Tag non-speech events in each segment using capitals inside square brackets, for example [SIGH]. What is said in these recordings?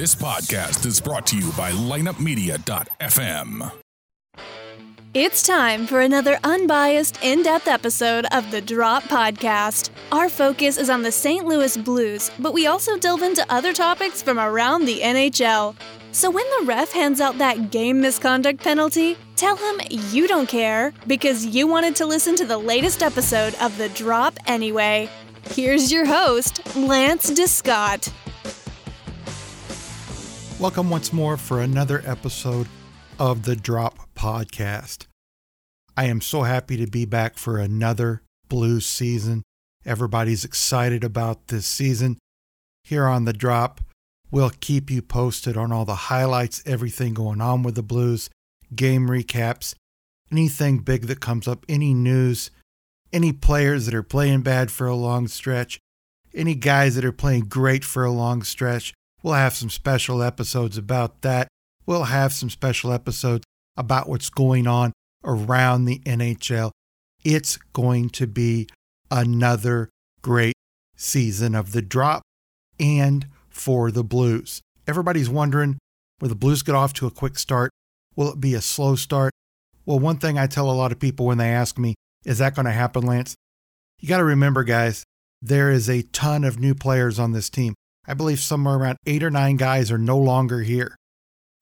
This podcast is brought to you by lineupmedia.fm. It's time for another unbiased, in depth episode of the Drop Podcast. Our focus is on the St. Louis Blues, but we also delve into other topics from around the NHL. So when the ref hands out that game misconduct penalty, tell him you don't care because you wanted to listen to the latest episode of The Drop anyway. Here's your host, Lance Descott. Welcome once more for another episode of the Drop Podcast. I am so happy to be back for another Blues season. Everybody's excited about this season. Here on the Drop, we'll keep you posted on all the highlights, everything going on with the Blues, game recaps, anything big that comes up, any news, any players that are playing bad for a long stretch, any guys that are playing great for a long stretch. We'll have some special episodes about that. We'll have some special episodes about what's going on around the NHL. It's going to be another great season of the drop and for the Blues. Everybody's wondering will the Blues get off to a quick start? Will it be a slow start? Well, one thing I tell a lot of people when they ask me, is that going to happen, Lance? You got to remember, guys, there is a ton of new players on this team. I believe somewhere around eight or nine guys are no longer here.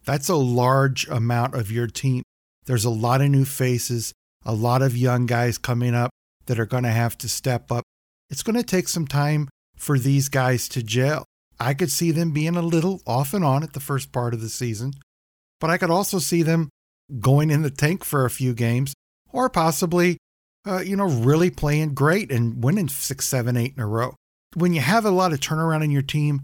That's a large amount of your team. There's a lot of new faces, a lot of young guys coming up that are going to have to step up. It's going to take some time for these guys to gel. I could see them being a little off and on at the first part of the season, but I could also see them going in the tank for a few games or possibly, uh, you know, really playing great and winning six, seven, eight in a row when you have a lot of turnaround in your team,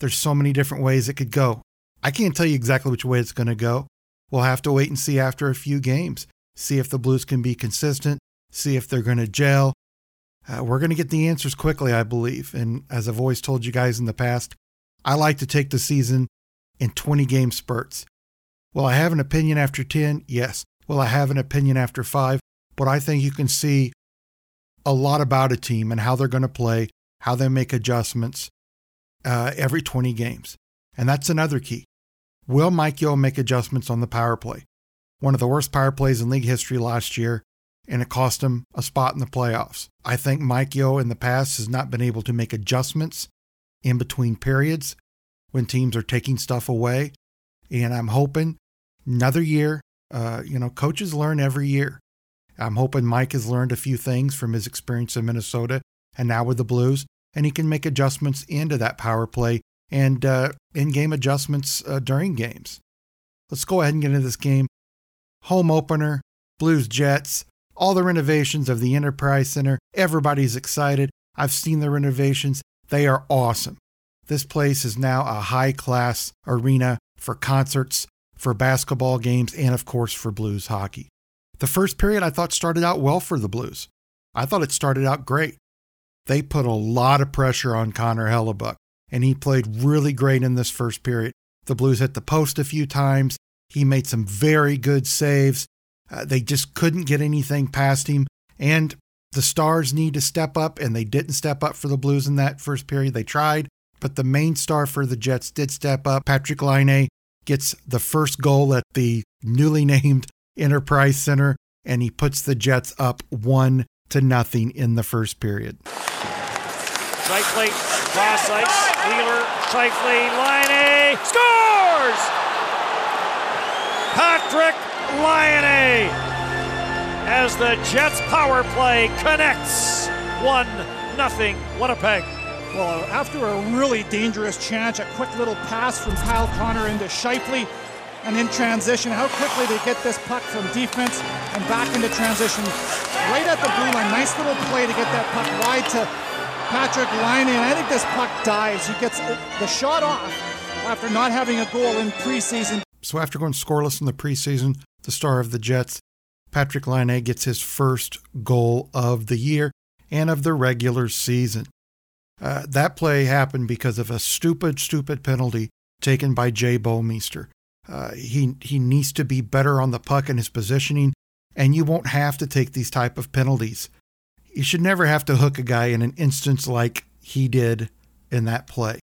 there's so many different ways it could go. I can't tell you exactly which way it's going to go. We'll have to wait and see after a few games, see if the Blues can be consistent, see if they're going to gel. Uh, we're going to get the answers quickly, I believe. And as I've always told you guys in the past, I like to take the season in 20 game spurts. Will I have an opinion after 10? Yes. Will I have an opinion after five? But I think you can see a lot about a team and how they're going to play how they make adjustments uh, every 20 games. And that's another key. Will Mike Yeo make adjustments on the power play? One of the worst power plays in league history last year, and it cost him a spot in the playoffs. I think Mike Yeo in the past has not been able to make adjustments in between periods when teams are taking stuff away. And I'm hoping another year, uh, you know, coaches learn every year. I'm hoping Mike has learned a few things from his experience in Minnesota and now with the Blues, and he can make adjustments into that power play and uh, in game adjustments uh, during games. Let's go ahead and get into this game. Home opener, Blues Jets, all the renovations of the Enterprise Center. Everybody's excited. I've seen the renovations, they are awesome. This place is now a high class arena for concerts, for basketball games, and of course for Blues hockey. The first period I thought started out well for the Blues. I thought it started out great they put a lot of pressure on Connor Hellebuyck, and he played really great in this first period. The Blues hit the post a few times. He made some very good saves. Uh, they just couldn't get anything past him. And the Stars need to step up, and they didn't step up for the Blues in that first period. They tried, but the main star for the Jets did step up. Patrik Laine gets the first goal at the newly [LAUGHS] named Enterprise Center, and he puts the Jets up one to nothing in the first period. Scheifele, cross ice, Wheeler, Scheifele, Laine, scores! Patrik Laine as the Jets power play connects 1 nothing Winnipeg. Well, after a really dangerous chance, a quick little pass from Kyle Connor into Scheifele, and in transition, how quickly they get this puck from defense and back into transition. Right at the blue line, nice little play to get that puck wide to Patrik Laine, and I think this puck dives. He gets the shot off after not having a goal in preseason. So after going scoreless in the preseason, the star of the Jets, Patrik Laine gets his first goal of the year and of the regular season. Uh, that play happened because of a stupid, stupid penalty taken by Jay Bouwmeester. Uh, he he needs to be better on the puck and his positioning, and you won't have to take these type of penalties you should never have to hook a guy in an instance like he did in that play.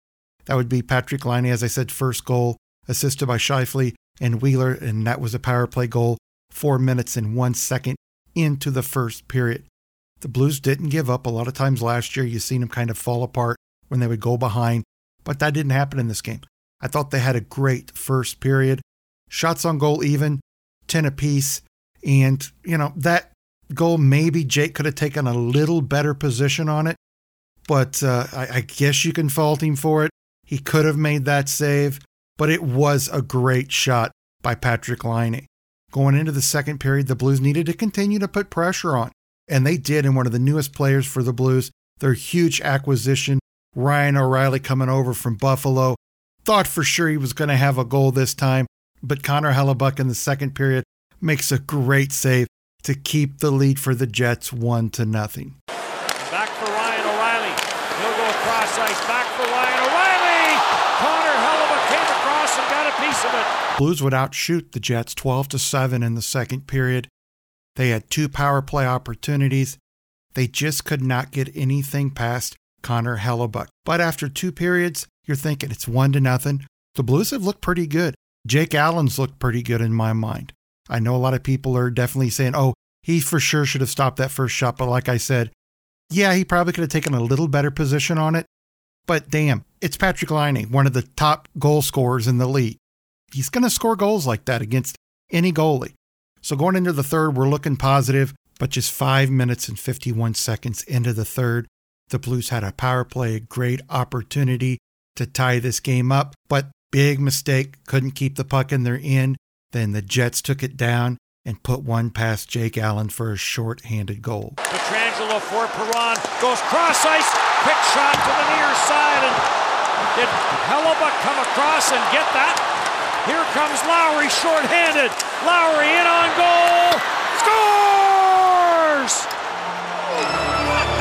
That would be Patrik Laine, as I said, first goal, assisted by Scheifele and Wheeler, and that was a power play goal, four minutes and one second into the first period. The Blues didn't give up. A lot of times last year, you've seen them kind of fall apart when they would go behind, but that didn't happen in this game. I thought they had a great first period. Shots on goal even, 10 apiece. And, you know, that goal, maybe Jake could have taken a little better position on it, but uh, I, I guess you can fault him for it. He could have made that save, but it was a great shot by Patrik Laine. Going into the second period, the Blues needed to continue to put pressure on, and they did in one of the newest players for the Blues, their huge acquisition, Ryan O'Reilly coming over from Buffalo. Thought for sure he was going to have a goal this time, but Connor Hellebuyck in the second period makes a great save to keep the lead for the Jets one to nothing. Back for Ryan O'Reilly. He'll go cross ice. Back for Ryan O'Reilly. Connor Hellebuyck came across and got a piece of it. Blues would outshoot the Jets 12 to 7 in the second period. They had two power play opportunities. They just could not get anything past Connor Hellebuyck. But after two periods, you're thinking it's one to nothing. The Blues have looked pretty good. Jake Allen's looked pretty good in my mind. I know a lot of people are definitely saying, oh, he for sure should have stopped that first shot. But like I said, yeah, he probably could have taken a little better position on it. But damn, it's Patrik Laine, one of the top goal scorers in the league. He's going to score goals like that against any goalie. So going into the third, we're looking positive, but just five minutes and 51 seconds into the third, the Blues had a power play, a great opportunity to tie this game up, but big mistake, couldn't keep the puck in their end. Then the Jets took it down and put one past Jake Allen for a short-handed goal. Pietrangelo for Perron goes cross ice, quick shot to the near side, and did Hellebuyck come across and get that? Here comes Lowry short-handed. Lowry in on goal, scores!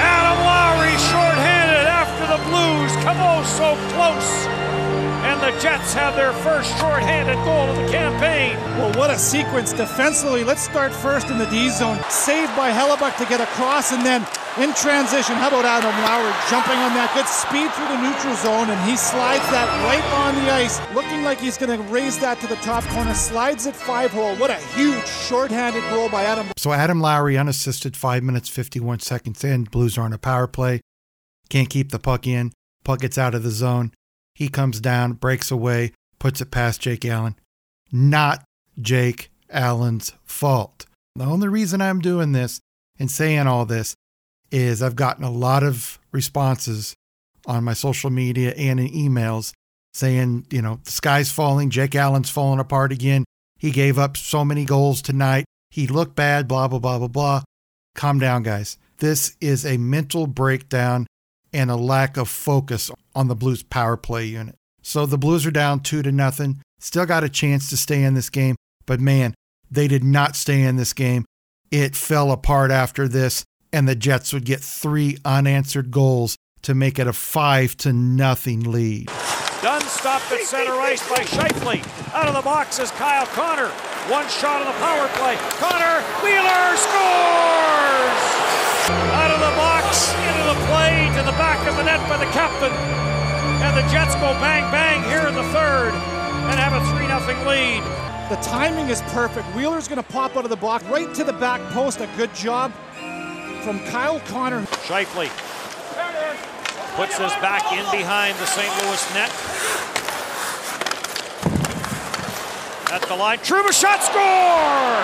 Adam Lowry short-handed after the Blues come oh so close the Jets have their first shorthanded goal of the campaign. Well, what a sequence defensively. Let's start first in the D zone. Saved by Hellebuyck to get across, and then in transition, how about Adam Lowry jumping on that good speed through the neutral zone, and he slides that right on the ice, looking like he's going to raise that to the top corner, slides it five hole. What a huge shorthanded goal by Adam. So Adam Lowry unassisted, five minutes, 51 seconds in. Blues are on a power play. Can't keep the puck in. Puck gets out of the zone. He comes down, breaks away, puts it past Jake Allen. Not Jake Allen's fault. The only reason I'm doing this and saying all this is I've gotten a lot of responses on my social media and in emails saying, you know, the sky's falling, Jake Allen's falling apart again. He gave up so many goals tonight. He looked bad, blah, blah, blah, blah, blah. Calm down, guys. This is a mental breakdown and a lack of focus on the Blues power play unit. So the Blues are down two to nothing. Still got a chance to stay in this game, but man, they did not stay in this game. It fell apart after this, and the Jets would get three unanswered goals to make it a five to nothing lead. Dunn stopped at center ice by Scheifele. Out of the box is Kyle Connor. One shot on the power play. Connor Wheeler scores! Out the box, into the play, to the back of the net by the captain. And the Jets go bang bang here in the third and have a 3 0 lead. The timing is perfect. Wheeler's going to pop out of the box right to the back post. A good job from Kyle Connor. Scheifele puts this back in behind the St. Louis net. At the line, Trouba shot score!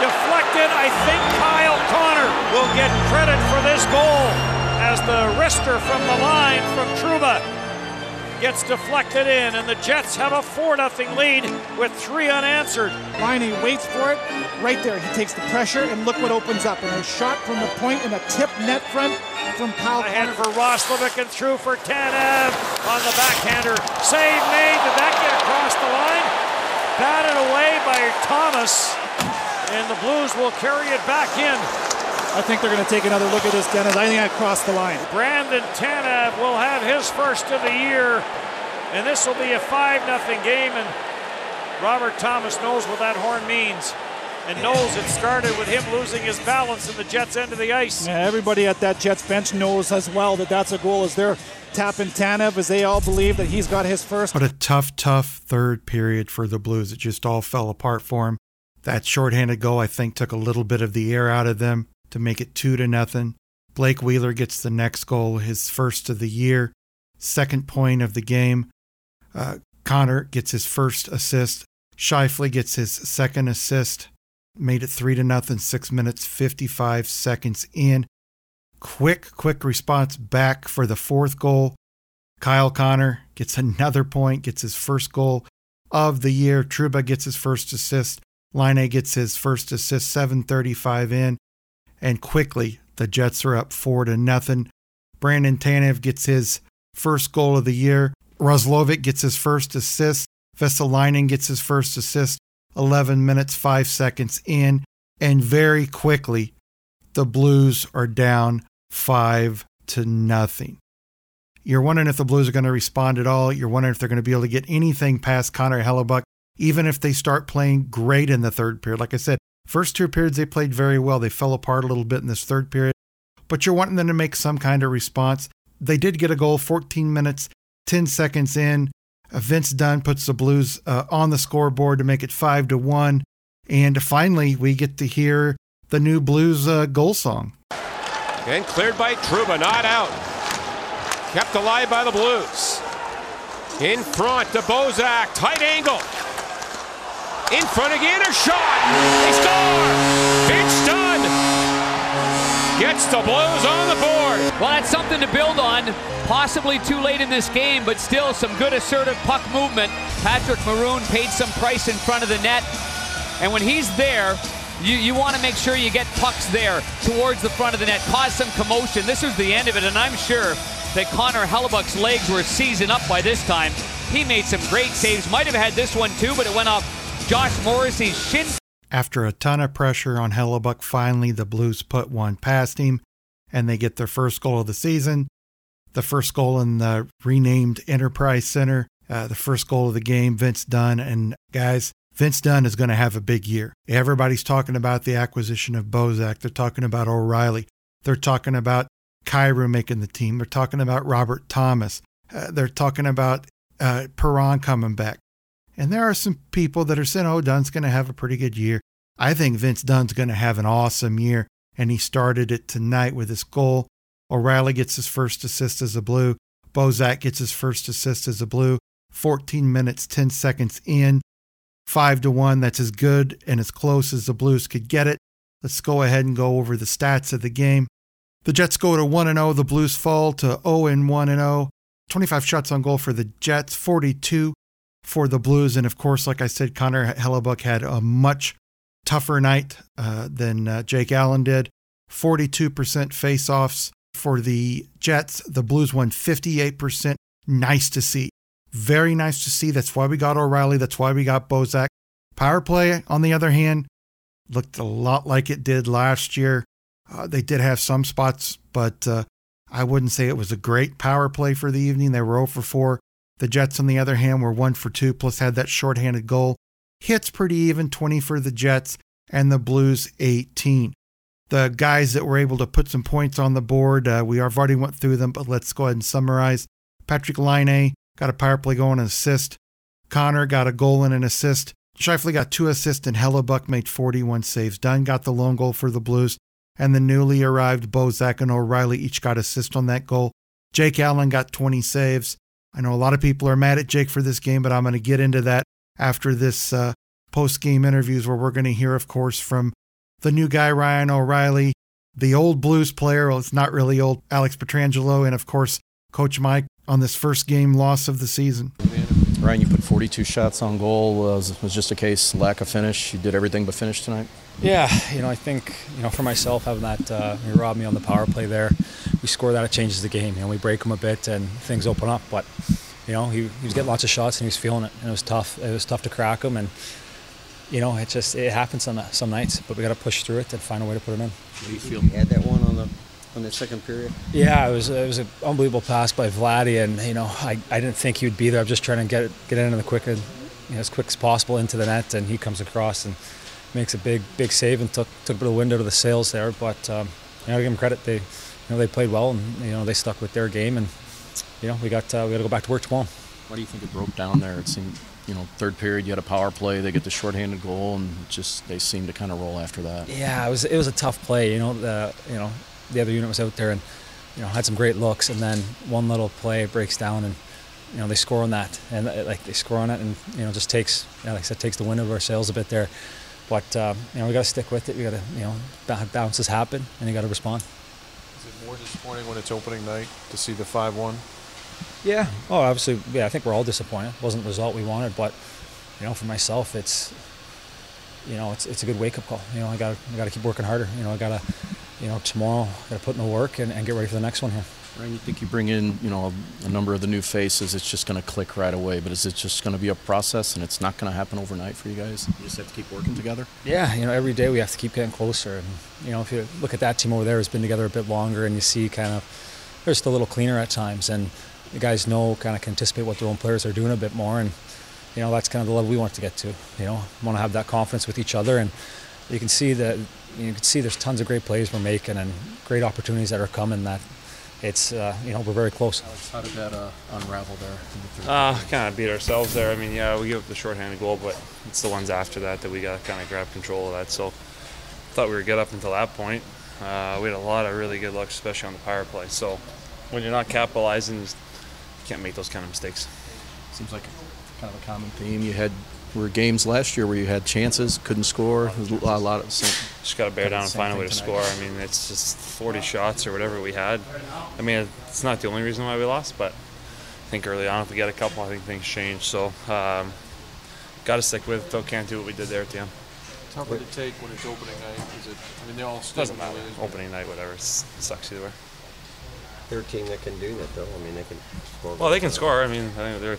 Deflected, I think Kyle Connor will get credit for this goal as the wrister from the line from Trouba gets deflected in, and the Jets have a 4 0 lead with three unanswered. Laine waits for it. Right there, he takes the pressure, and look what opens up. And a shot from the point and a tip net front from Kyle Ahead for Roslovic and through for Tanev on the backhander. Save made. Did that get across the line? Batted away by Thomas, and the Blues will carry it back in. I think they're going to take another look at this, Dennis. I think I crossed the line. Brandon Tanev will have his first of the year, and this will be a 5 0 game, and Robert Thomas knows what that horn means. and knows it started with him losing his balance in the Jets' end of the ice. Yeah, everybody at that Jets bench knows as well that that's a goal as they're tapping Tanev as they all believe that he's got his first. What a tough, tough third period for the Blues. It just all fell apart for him. That shorthanded goal, I think, took a little bit of the air out of them to make it two to nothing. Blake Wheeler gets the next goal, his first of the year, second point of the game. Uh, Connor gets his first assist. Scheifele gets his second assist. Made it three to nothing, six minutes, 55 seconds in. Quick, quick response back for the fourth goal. Kyle Connor gets another point, gets his first goal of the year. Trouba gets his first assist. Laine gets his first assist, 735 in. And quickly, the Jets are up four to nothing. Brandon Tanev gets his first goal of the year. Roslovic gets his first assist. Vesalainen gets his first assist 11 minutes, 5 seconds in. And very quickly, the Blues are down 5 to nothing. You're wondering if the Blues are going to respond at all. You're wondering if they're going to be able to get anything past Connor Hellebuyck, even if they start playing great in the third period. Like I said, first two periods they played very well. They fell apart a little bit in this third period, but you're wanting them to make some kind of response. They did get a goal 14 minutes, 10 seconds in. Uh, Vince Dunn puts the Blues uh, on the scoreboard to make it 5 to 1. And finally, we get to hear the new Blues uh, goal song. And cleared by Trouba, not out. Kept alive by the Blues. In front to Bozak, tight angle. In front again, a shot. They score. Vince Dunn gets the Blues on the board. Well, that's something to build on. Possibly too late in this game, but still some good assertive puck movement. Patrick Maroon paid some price in front of the net. And when he's there, you, you want to make sure you get pucks there towards the front of the net, cause some commotion. This was the end of it, and I'm sure that Connor Hellebuyck's legs were seasoned up by this time. He made some great saves. Might have had this one too, but it went off Josh Morrissey's shin. After a ton of pressure on Hellebuyck, finally the Blues put one past him, and they get their first goal of the season. The first goal in the renamed Enterprise Center. Uh, the first goal of the game, Vince Dunn. And guys, Vince Dunn is going to have a big year. Everybody's talking about the acquisition of Bozak. They're talking about O'Reilly. They're talking about Kyrou making the team. They're talking about Robert Thomas. Uh, they're talking about uh, Perron coming back. And there are some people that are saying, oh, Dunn's going to have a pretty good year. I think Vince Dunn's going to have an awesome year. And he started it tonight with his goal. O'Reilly gets his first assist as a blue. Bozak gets his first assist as a blue. 14 minutes, 10 seconds in. 5 to 1. That's as good and as close as the Blues could get it. Let's go ahead and go over the stats of the game. The Jets go to 1 0. The Blues fall to 0 and 1 0. 25 shots on goal for the Jets, 42 for the Blues. And of course, like I said, Connor Hellebuyck had a much tougher night uh, than uh, Jake Allen did. 42% face-offs for the Jets. The Blues won 58%. Nice to see. Very nice to see. That's why we got O'Reilly. That's why we got Bozak. Power play, on the other hand, looked a lot like it did last year. Uh, they did have some spots, but uh, I wouldn't say it was a great power play for the evening. They were 0 for 4. The Jets, on the other hand, were 1 for 2, plus had that shorthanded goal. Hits pretty even 20 for the Jets, and the Blues 18. The guys that were able to put some points on the board, uh, we have already went through them, but let's go ahead and summarize. Patrik Laine got a power play going, an assist. Connor got a goal and an assist. Scheifele got two assists, and Hellebuyck made 41 saves. Dunn got the lone goal for the Blues, and the newly arrived Bozak and O'Reilly each got assists on that goal. Jake Allen got 20 saves. I know a lot of people are mad at Jake for this game, but I'm going to get into that after this uh, post game interviews where we're going to hear, of course, from the new guy, Ryan O'Reilly, the old Blues player. Well, it's not really old, Alex Pietrangelo, and of course, Coach Mike on this first game loss of the season. Ryan, you put 42 shots on goal. It was just a case lack of finish. You did everything but finish tonight. Yeah, you know, I think you know for myself having that uh, you robbed me on the power play there. We score that, it changes the game. You know, we break him a bit and things open up. But you know, he, he was getting lots of shots and he was feeling it. And it was tough. It was tough to crack him, and you know, it just it happens some some nights. But we got to push through it and find a way to put him in. How do you feel you had that one on the on the second period? Yeah, it was it was an unbelievable pass by Vladdy, and you know, I, I didn't think he would be there. I'm just trying to get get into the quick, you know, as quick as possible into the net, and he comes across and makes a big big save and took took a bit of wind out of the sails there. But um, you know, to give them credit. They you know they played well and you know they stuck with their game and you know we got uh, we got to go back to work tomorrow. Why do you think it broke down there? It seemed you know third period you had a power play, they get the shorthanded goal and just they seemed to kind of roll after that. Yeah, it was it was a tough play. You know the you know the other unit was out there and you know had some great looks and then one little play breaks down and you know they score on that and uh, like they score on it and you know just takes you know, like I said takes the wind out of our sails a bit there. But um, you know we got to stick with it. We got to you know bounces happen and you got to respond. Is it more disappointing when it's opening night to see the five-one? Yeah. Oh, obviously, yeah. I think we're all disappointed. It wasn't the result we wanted, but you know, for myself, it's you know, it's it's a good wake-up call. You know, I got I got to keep working harder. You know, I got to you know tomorrow got to put in the work and, and get ready for the next one here. Ryan, you think you bring in, you know, a, a number of the new faces, it's just going to click right away. But is it just going to be a process, and it's not going to happen overnight for you guys? You just have to keep working together. Yeah, you know, every day we have to keep getting closer. And you know, if you look at that team over there, has been together a bit longer, and you see kind of they're just a little cleaner at times, and the guys know kind of can anticipate what their own players are doing a bit more, and you know, that's kind of the level we want to get to. You know, want to have that confidence with each other, and you can see that you can see there's tons of great plays we're making and great opportunities that are coming that it's uh, you know we're very close. Alex, how did that uh, unravel there? Uh, kind of beat ourselves there. I mean, yeah, we give up the shorthanded goal, but it's the ones after that that we got to kind of grab control of that. So thought we were good up until that point. Uh, we had a lot of really good luck, especially on the power play. So when you're not capitalizing, you can't make those kind of mistakes. Seems like kind of a common theme. You had were games last year where you had chances, couldn't score. A lot, a lot of same, just got to bear down and find a way to score. I mean, it's just 40 shots or whatever we had. I mean, it's not the only reason why we lost, but I think early on, if we get a couple, I think things change. So, um, got to stick with it. Though can't do what we did there at the end. How would it take when it's opening night? Is it? I mean, they all doesn't matter. Opening night, whatever. It sucks either way. They're a team that can do that, though. I mean, they can score. Well, they can score. I mean, I think they're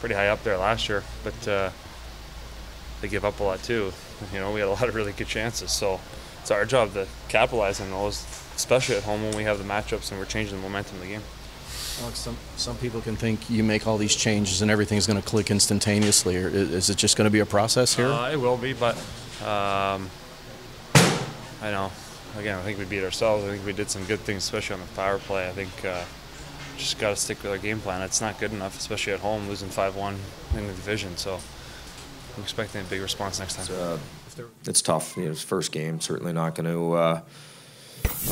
pretty high up there last year, but. Uh, they give up a lot too. You know, we had a [LAUGHS] lot of really good chances, so it's our job to capitalize on those, especially at home when we have the matchups and we're changing the momentum of the game. Alex, some some people can think you make all these changes and everything's going to click instantaneously. Or is it just going to be a process here? Uh, it will be, but um, I know. Again, I think we beat ourselves. I think we did some good things, especially on the power play. I think uh, just got to stick with our game plan. It's not good enough, especially at home, losing 5-1 in the division. So I'm expecting a big response next time. It's, uh, it's tough. You know, it's first game. Certainly not going to uh,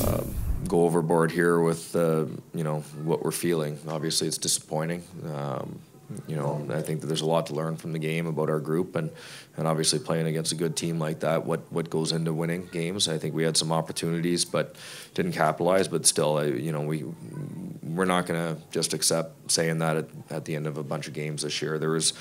uh, go overboard here with uh, you know what we're feeling. Obviously, it's disappointing. Um, you know, I think that there's a lot to learn from the game about our group, and and obviously playing against a good team like that, what what goes into winning games. I think we had some opportunities, but didn't capitalize. But still, I, you know, we we're not going to just accept saying that at, at the end of a bunch of games this year. There was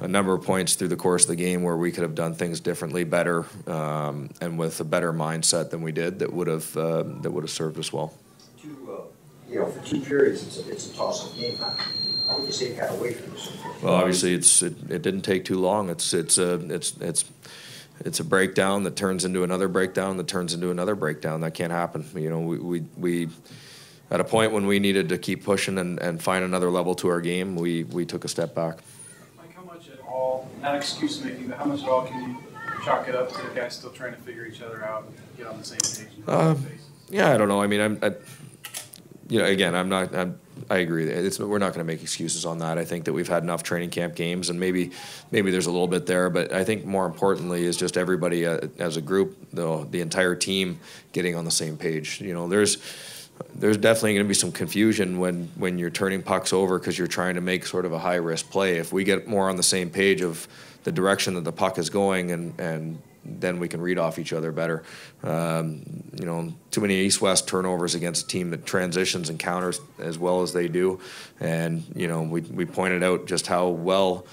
a number of points through the course of the game where we could have done things differently, better, um, and with a better mindset than we did. That would have uh, that would have served us well. Two, uh, you know, for two periods, it's a, it's a toss-up game. How would you say it got away from us? Well, obviously, it's it, it didn't take too long. It's it's a it's it's it's a breakdown that turns into another breakdown that turns into another breakdown. That can't happen. You know, we we. we at a point when we needed to keep pushing and, and find another level to our game, we, we took a step back Like how much at all, not excuse making, but how much at all can you chalk it up to the guys still trying to figure each other out and get on the same page? Uh, yeah, I don't know. I mean, I'm, I, you know, again, I'm not, I'm, I agree. It's, we're not going to make excuses on that. I think that we've had enough training camp games, and maybe, maybe there's a little bit there. But I think more importantly is just everybody uh, as a group, the the entire team, getting on the same page. You know, there's there's definitely going to be some confusion when when you're turning pucks over because you're trying to make sort of a high risk play. If we get more on the same page of the direction that the puck is going, and and then we can read off each other better. Um, you know, too many east-west turnovers against a team that transitions and counters as well as they do, and you know we we pointed out just how well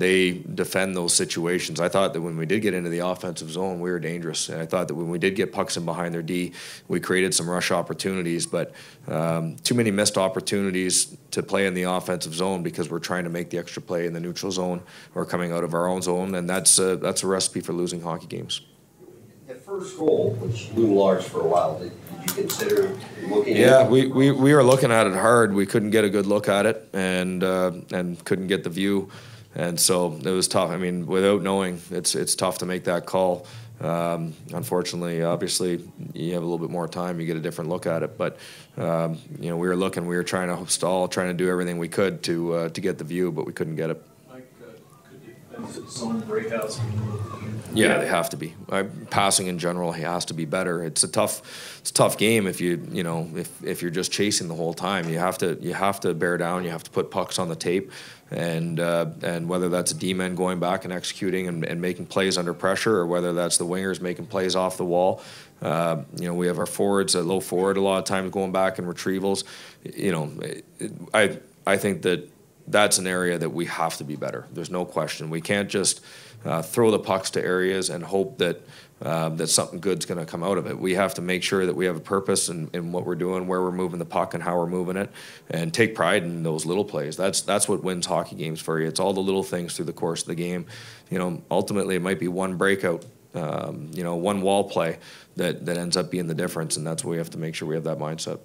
they defend those situations. I thought that when we did get into the offensive zone, we were dangerous. And I thought that when we did get pucks in behind their D, we created some rush opportunities, but um, too many missed opportunities to play in the offensive zone because we're trying to make the extra play in the neutral zone or coming out of our own zone, and that's a, that's a recipe for losing hockey games. The first goal, which loomed large for a while, did, did you consider looking? Yeah, we, we, we were looking at it hard. We couldn't get a good look at it, and uh, and couldn't get the view and so it was tough. I mean, without knowing, it's it's tough to make that call. Um, unfortunately, obviously, you have a little bit more time, you get a different look at it. But um, you know, we were looking, we were trying to stall, trying to do everything we could to uh, to get the view, but we couldn't get it. Uh, zone breakouts Yeah, they have to be. Uh, passing in general, he has to be better. It's a tough, it's a tough game if you you know if, if you're just chasing the whole time. You have to you have to bear down. You have to put pucks on the tape, and uh, and whether that's a D man going back and executing and, and making plays under pressure, or whether that's the wingers making plays off the wall. Uh, you know, we have our forwards at low forward a lot of times going back and retrievals. You know, I I think that that's an area that we have to be better. There's no question. We can't just uh, throw the pucks to areas and hope that uh, that something good's going to come out of it. We have to make sure that we have a purpose in, in what we're doing, where we're moving the puck, and how we're moving it, and take pride in those little plays. That's that's what wins hockey games for you. It's all the little things through the course of the game. You know, ultimately it might be one breakout. Um, you know, one wall play that, that ends up being the difference, and that's where we have to make sure we have that mindset.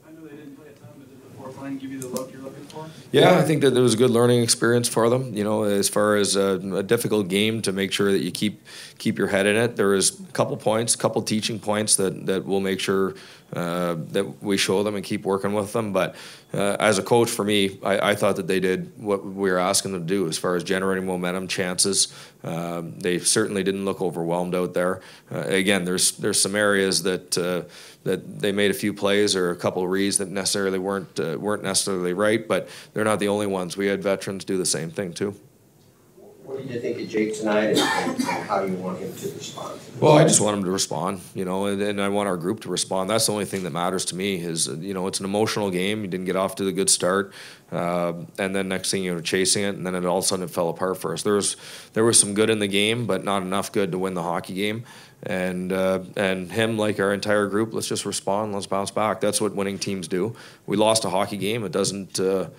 Line give you the look you're looking for? Yeah, I think that it was a good learning experience for them. You know, as far as a, a, difficult game to make sure that you keep keep your head in it. There is a couple points, a couple teaching points that that we'll make sure uh, that we show them and keep working with them. But uh, as a coach, for me, I, I, thought that they did what we were asking them to do as far as generating momentum, chances. Uh, they certainly didn't look overwhelmed out there. Uh, again, there's there's some areas that uh, that they made a few plays or a couple of reads that necessarily weren't uh, weren't necessarily right, but they're not the only ones. We had veterans do the same thing too. What did you think of Jake tonight, and, and, how do you want him to respond? Well, I just want him to respond, you know, and, and, I want our group to respond. That's the only thing that matters to me. Is you know, it's an emotional game. You didn't get off to the good start, uh, and then next thing you know, chasing it, and then it all of a sudden it fell apart for us. There was there was some good in the game, but not enough good to win the hockey game. And uh, and him, like our entire group, let's just respond. Let's bounce back. That's what winning teams do. We lost a hockey game. It doesn't, uh,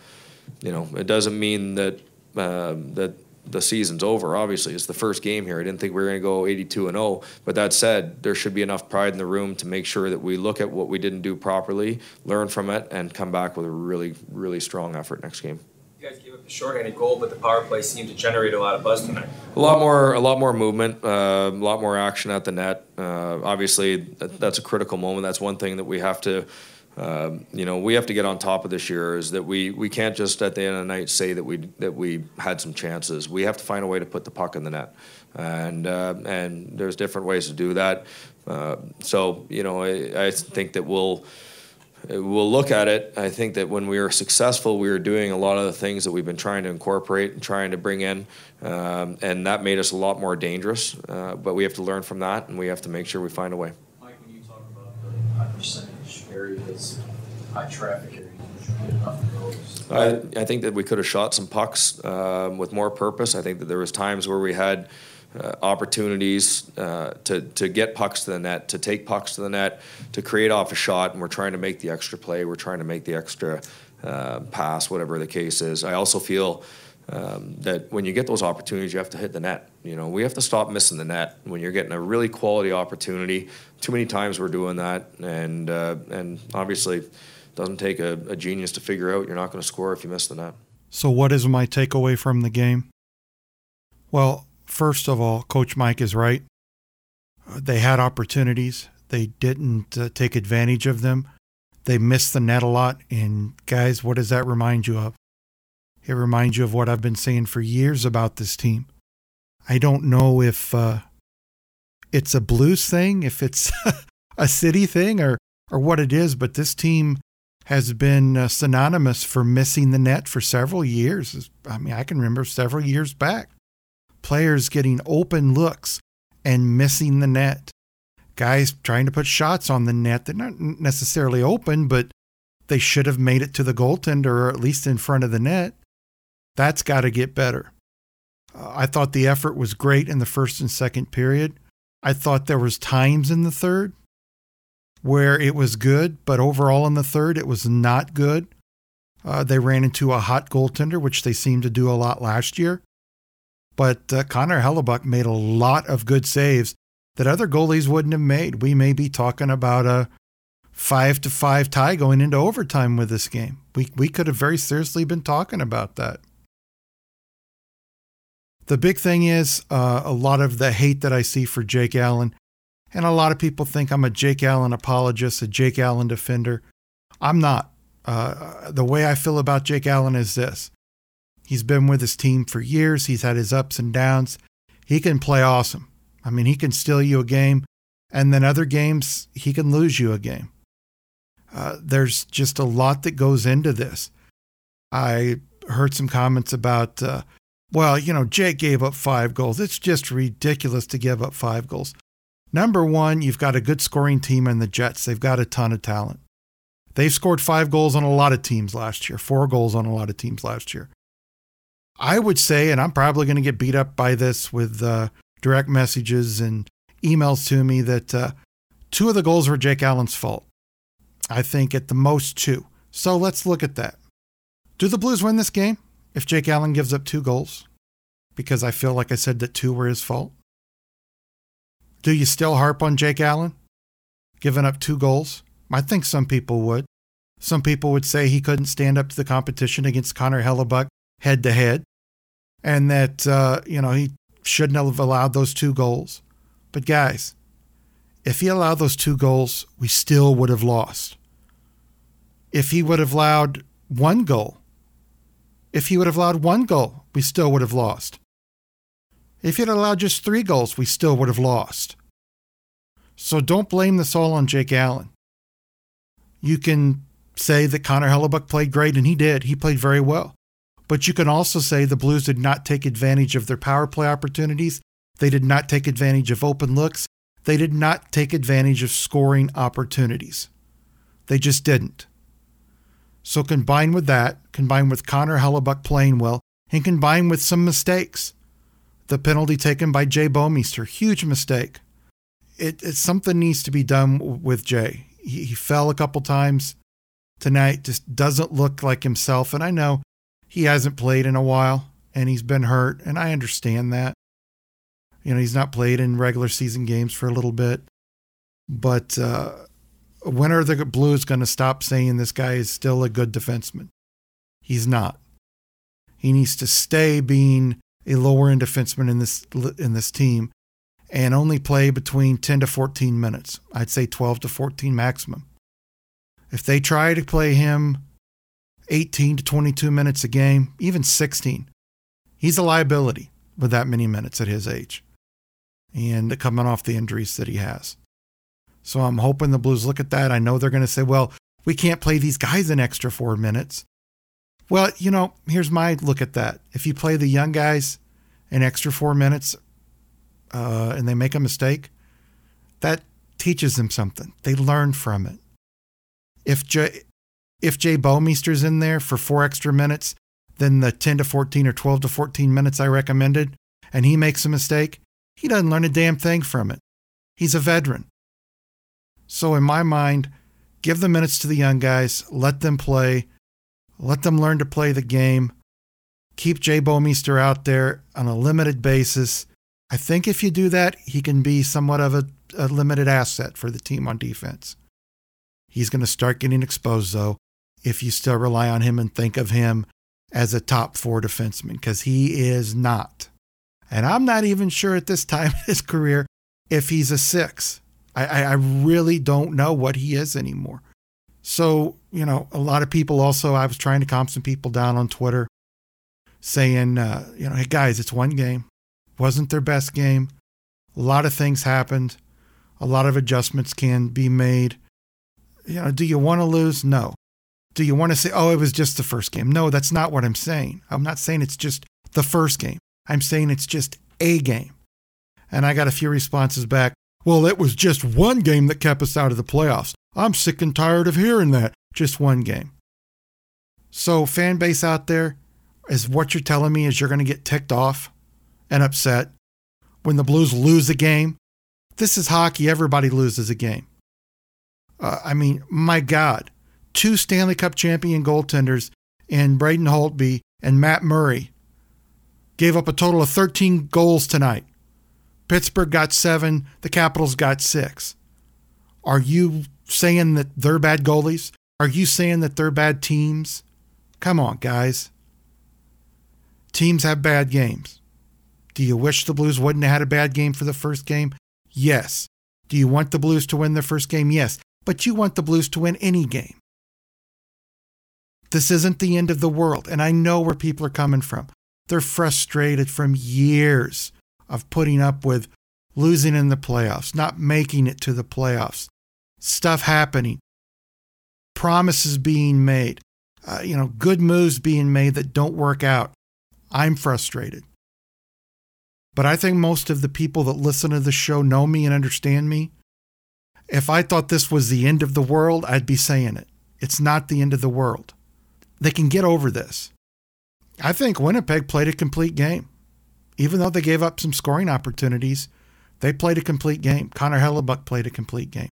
you know, it doesn't mean that uh, that the season's over. Obviously, it's the first game here. I didn't think we were going to go 82 and 0. But that said, there should be enough pride in the room to make sure that we look at what we didn't do properly, learn from it, and come back with a really, really strong effort next game. You guys gave up the shorthanded goal, but the power play seemed to generate a lot of buzz tonight. A lot more, a lot more movement, uh, a lot more action at the net. Uh, obviously, that, that's a critical moment. That's one thing that we have to um, you know, we have to get on top of this year is that we, we can't just at the end of the night say that we that we had some chances. We have to find a way to put the puck in the net, and uh, and there's different ways to do that. Uh, so you know, I, I think that we'll we'll look at it. I think that when we were successful, we were doing a lot of the things that we've been trying to incorporate and trying to bring in, um, and that made us a lot more dangerous. Uh, but we have to learn from that, and we have to make sure we find a way. Areas, high traffic areas, I, I think that we could have shot some pucks uh, with more purpose. I think that there was times where we had uh, opportunities uh, to to get pucks to the net, to take pucks to the net, to create off a shot, and we're trying to make the extra play. We're trying to make the extra uh, pass, whatever the case is. I also feel. Um, that when you get those opportunities, you have to hit the net. You know, we have to stop missing the net when you're getting a really quality opportunity. Too many times we're doing that, and uh, and obviously, it doesn't take a, a genius to figure out you're not going to score if you miss the net. So, what is my takeaway from the game? Well, first of all, Coach Mike is right. They had opportunities. They didn't uh, take advantage of them. They missed the net a lot. And guys, what does that remind you of? It reminds you of what I've been saying for years about this team. I don't know if uh, it's a blues thing, if it's [LAUGHS] a city thing, or or what it is, but this team has been uh, synonymous for missing the net for several years. I mean, I can remember several years back, players getting open looks and missing the net. Guys trying to put shots on the net. They're not necessarily open, but they should have made it to the goaltender or at least in front of the net. That's got to get better. I thought the effort was great in the first and second period. I thought there was times in the third where it was good, but overall in the third it was not good. Uh, they ran into a hot goaltender, which they seemed to do a lot last year. But uh, Connor Hellebuyck made a lot of good saves that other goalies wouldn't have made. We may be talking about a five to five tie going into overtime with this game. We we could have very seriously been talking about that. The big thing is uh, a lot of the hate that I see for Jake Allen, and a lot of people think I'm a Jake Allen apologist, a Jake Allen defender. I'm not. Uh, the way I feel about Jake Allen is this he's been with his team for years, he's had his ups and downs. He can play awesome. I mean, he can steal you a game, and then other games, he can lose you a game. Uh, there's just a lot that goes into this. I heard some comments about, uh, well, you know, Jake gave up five goals. It's just ridiculous to give up five goals. Number one, you've got a good scoring team in the Jets. They've got a ton of talent. They've scored five goals on a lot of teams last year, four goals on a lot of teams last year. I would say, and I'm probably going to get beat up by this with uh, direct messages and emails to me, that uh, two of the goals were Jake Allen's fault. I think at the most two. So let's look at that. Do the Blues win this game if Jake Allen gives up two goals? Because I feel like I said that two were his fault. Do you still harp on Jake Allen giving up two goals? I think some people would. Some people would say he couldn't stand up to the competition against Connor Hellebuyck head to head, and that uh, you know he shouldn't have allowed those two goals. But guys, if he allowed those two goals, we still would have lost. If he would have allowed one goal, if he would have allowed one goal, we still would have lost. If he had allowed just three goals, we still would have lost. So don't blame this all on Jake Allen. You can say that Connor Hellebuyck played great, and he did. He played very well. But you can also say the Blues did not take advantage of their power play opportunities. They did not take advantage of open looks. They did not take advantage of scoring opportunities. They just didn't. So combined with that, combined with Connor Hellebuyck playing well, and combined with some mistakes, the penalty taken by Jay Bouwmeester, huge mistake. It, it something needs to be done with Jay. He, he fell a couple times tonight, just doesn't look like himself. And I know he hasn't played in a while and he's been hurt, and I understand that. You know, he's not played in regular season games for a little bit. But uh, when are the Blues going to stop saying this guy is still a good defenseman? He's not. He needs to stay being a lower end defenseman in this in this team and only play between 10 to 14 minutes. I'd say 12 to 14 maximum. If they try to play him 18 to 22 minutes a game, even 16, he's a liability with that many minutes at his age and coming off the injuries that he has. So I'm hoping the Blues look at that. I know they're going to say, well, we can't play these guys an extra four minutes. Well, you know, here's my look at that. If you play the young guys an extra four minutes uh, and they make a mistake, that teaches them something. They learn from it. If Jay, if Jay Bouwmeester's in there for four extra minutes then the 10 to 14 or 12 to 14 minutes I recommended, and he makes a mistake, he doesn't learn a damn thing from it. He's a veteran. So, in my mind, give the minutes to the young guys, let them play, let them learn to play the game, keep Jay Bouwmeester out there on a limited basis. I think if you do that, he can be somewhat of a, a limited asset for the team on defense. He's going to start getting exposed, though, if you still rely on him and think of him as a top four defenseman, because he is not. And I'm not even sure at this time [LAUGHS] in his career if he's a six. I, I really don't know what he is anymore. So, you know, a lot of people also, I was trying to calm some people down on Twitter saying, uh, you know, hey guys, it's one game. Wasn't their best game. A lot of things happened. A lot of adjustments can be made. You know, do you want to lose? No. Do you want to say, oh, it was just the first game? No, that's not what I'm saying. I'm not saying it's just the first game. I'm saying it's just a game. And I got a few responses back. Well, it was just one game that kept us out of the playoffs. I'm sick and tired of hearing that. Just one game. So, fan base out there, is what you're telling me is you're going to get ticked off and upset when the Blues lose a game? This is hockey. Everybody loses a game. Uh, I mean, my God, two Stanley Cup champion goaltenders in Braden Holtby and Matt Murray gave up a total of 13 goals tonight. Pittsburgh got seven. The Capitals got six. Are you saying that they're bad goalies? Are you saying that they're bad teams? Come on, guys. Teams have bad games. Do you wish the Blues wouldn't have had a bad game for the first game? Yes. Do you want the Blues to win their first game? Yes. But you want the Blues to win any game. This isn't the end of the world, and I know where people are coming from. They're frustrated from years of putting up with losing in the playoffs, not making it to the playoffs, stuff happening, promises being made, uh, you know, good moves being made that don't work out. I'm frustrated. But I think most of the people that listen to the show know me and understand me. If I thought this was the end of the world, I'd be saying it. It's not the end of the world. They can get over this. I think Winnipeg played a complete game. Even though they gave up some scoring opportunities, they played a complete game. Connor Hellebuyck played a complete game.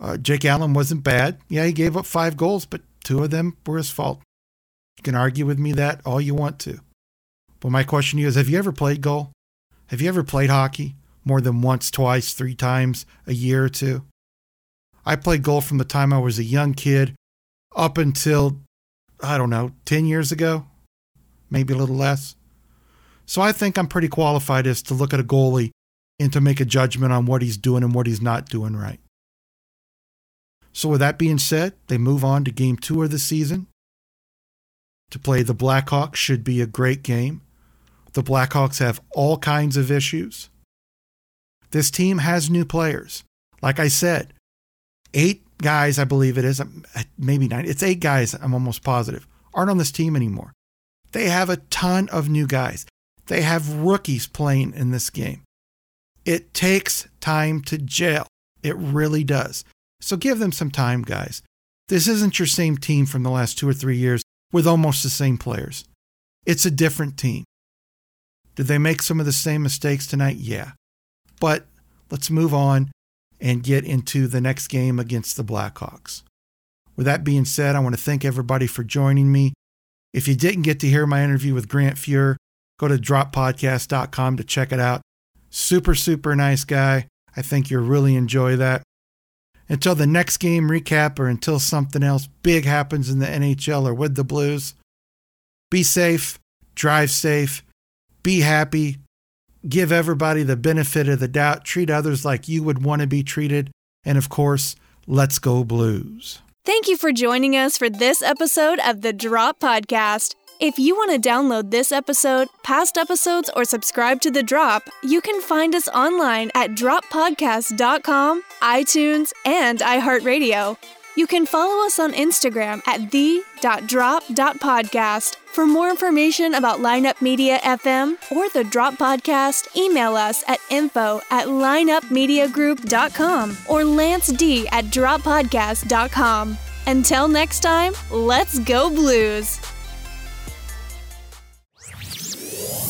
Uh, Jake Allen wasn't bad. Yeah, he gave up five goals, but two of them were his fault. You can argue with me that all you want to. But my question to you is have you ever played goal? Have you ever played hockey more than once, twice, three times a year or two? I played goal from the time I was a young kid up until, I don't know, 10 years ago, maybe a little less. So I think I'm pretty qualified as to look at a goalie and to make a judgment on what he's doing and what he's not doing right. So, with that being said, they move on to game two of the season. To play the Blackhawks should be a great game. The Blackhawks have all kinds of issues. This team has new players. Like I said, eight guys, I believe it is, uh, maybe nine, it's eight guys, I'm almost positive, aren't on this team anymore. They have a ton of new guys. They have rookies playing in this game. It takes time to gel. It really does. So give them some time, guys. This isn't your same team from the last two or three years with almost the same players. It's a different team. Did they make some of the same mistakes tonight? Yeah. But let's move on and get into the next game against the Blackhawks. With that being said, I want to thank everybody for joining me. If you didn't get to hear my interview with Grant Fuhr, go to droppodcast.com to check it out. Super, super nice guy. I think you'll really enjoy that. Until the next game recap or until something else big happens in the NHL or with the Blues, be safe, drive safe, be happy, give everybody the benefit of the doubt, treat others like you would want to be treated, and of course, let's go Blues. Thank you for joining us for this episode of the Drop Podcast. If you want to download this episode, past episodes, or subscribe to The Drop, you can find us online at droppodcast.com, iTunes, and iHeartRadio. You can follow us on Instagram at the.drop.podcast. For more information about Lineup Media FM or the Drop Podcast, email us at info at lineupmediagroup.com or Lance D at droppodcast.com. Until next time, let's go Blues!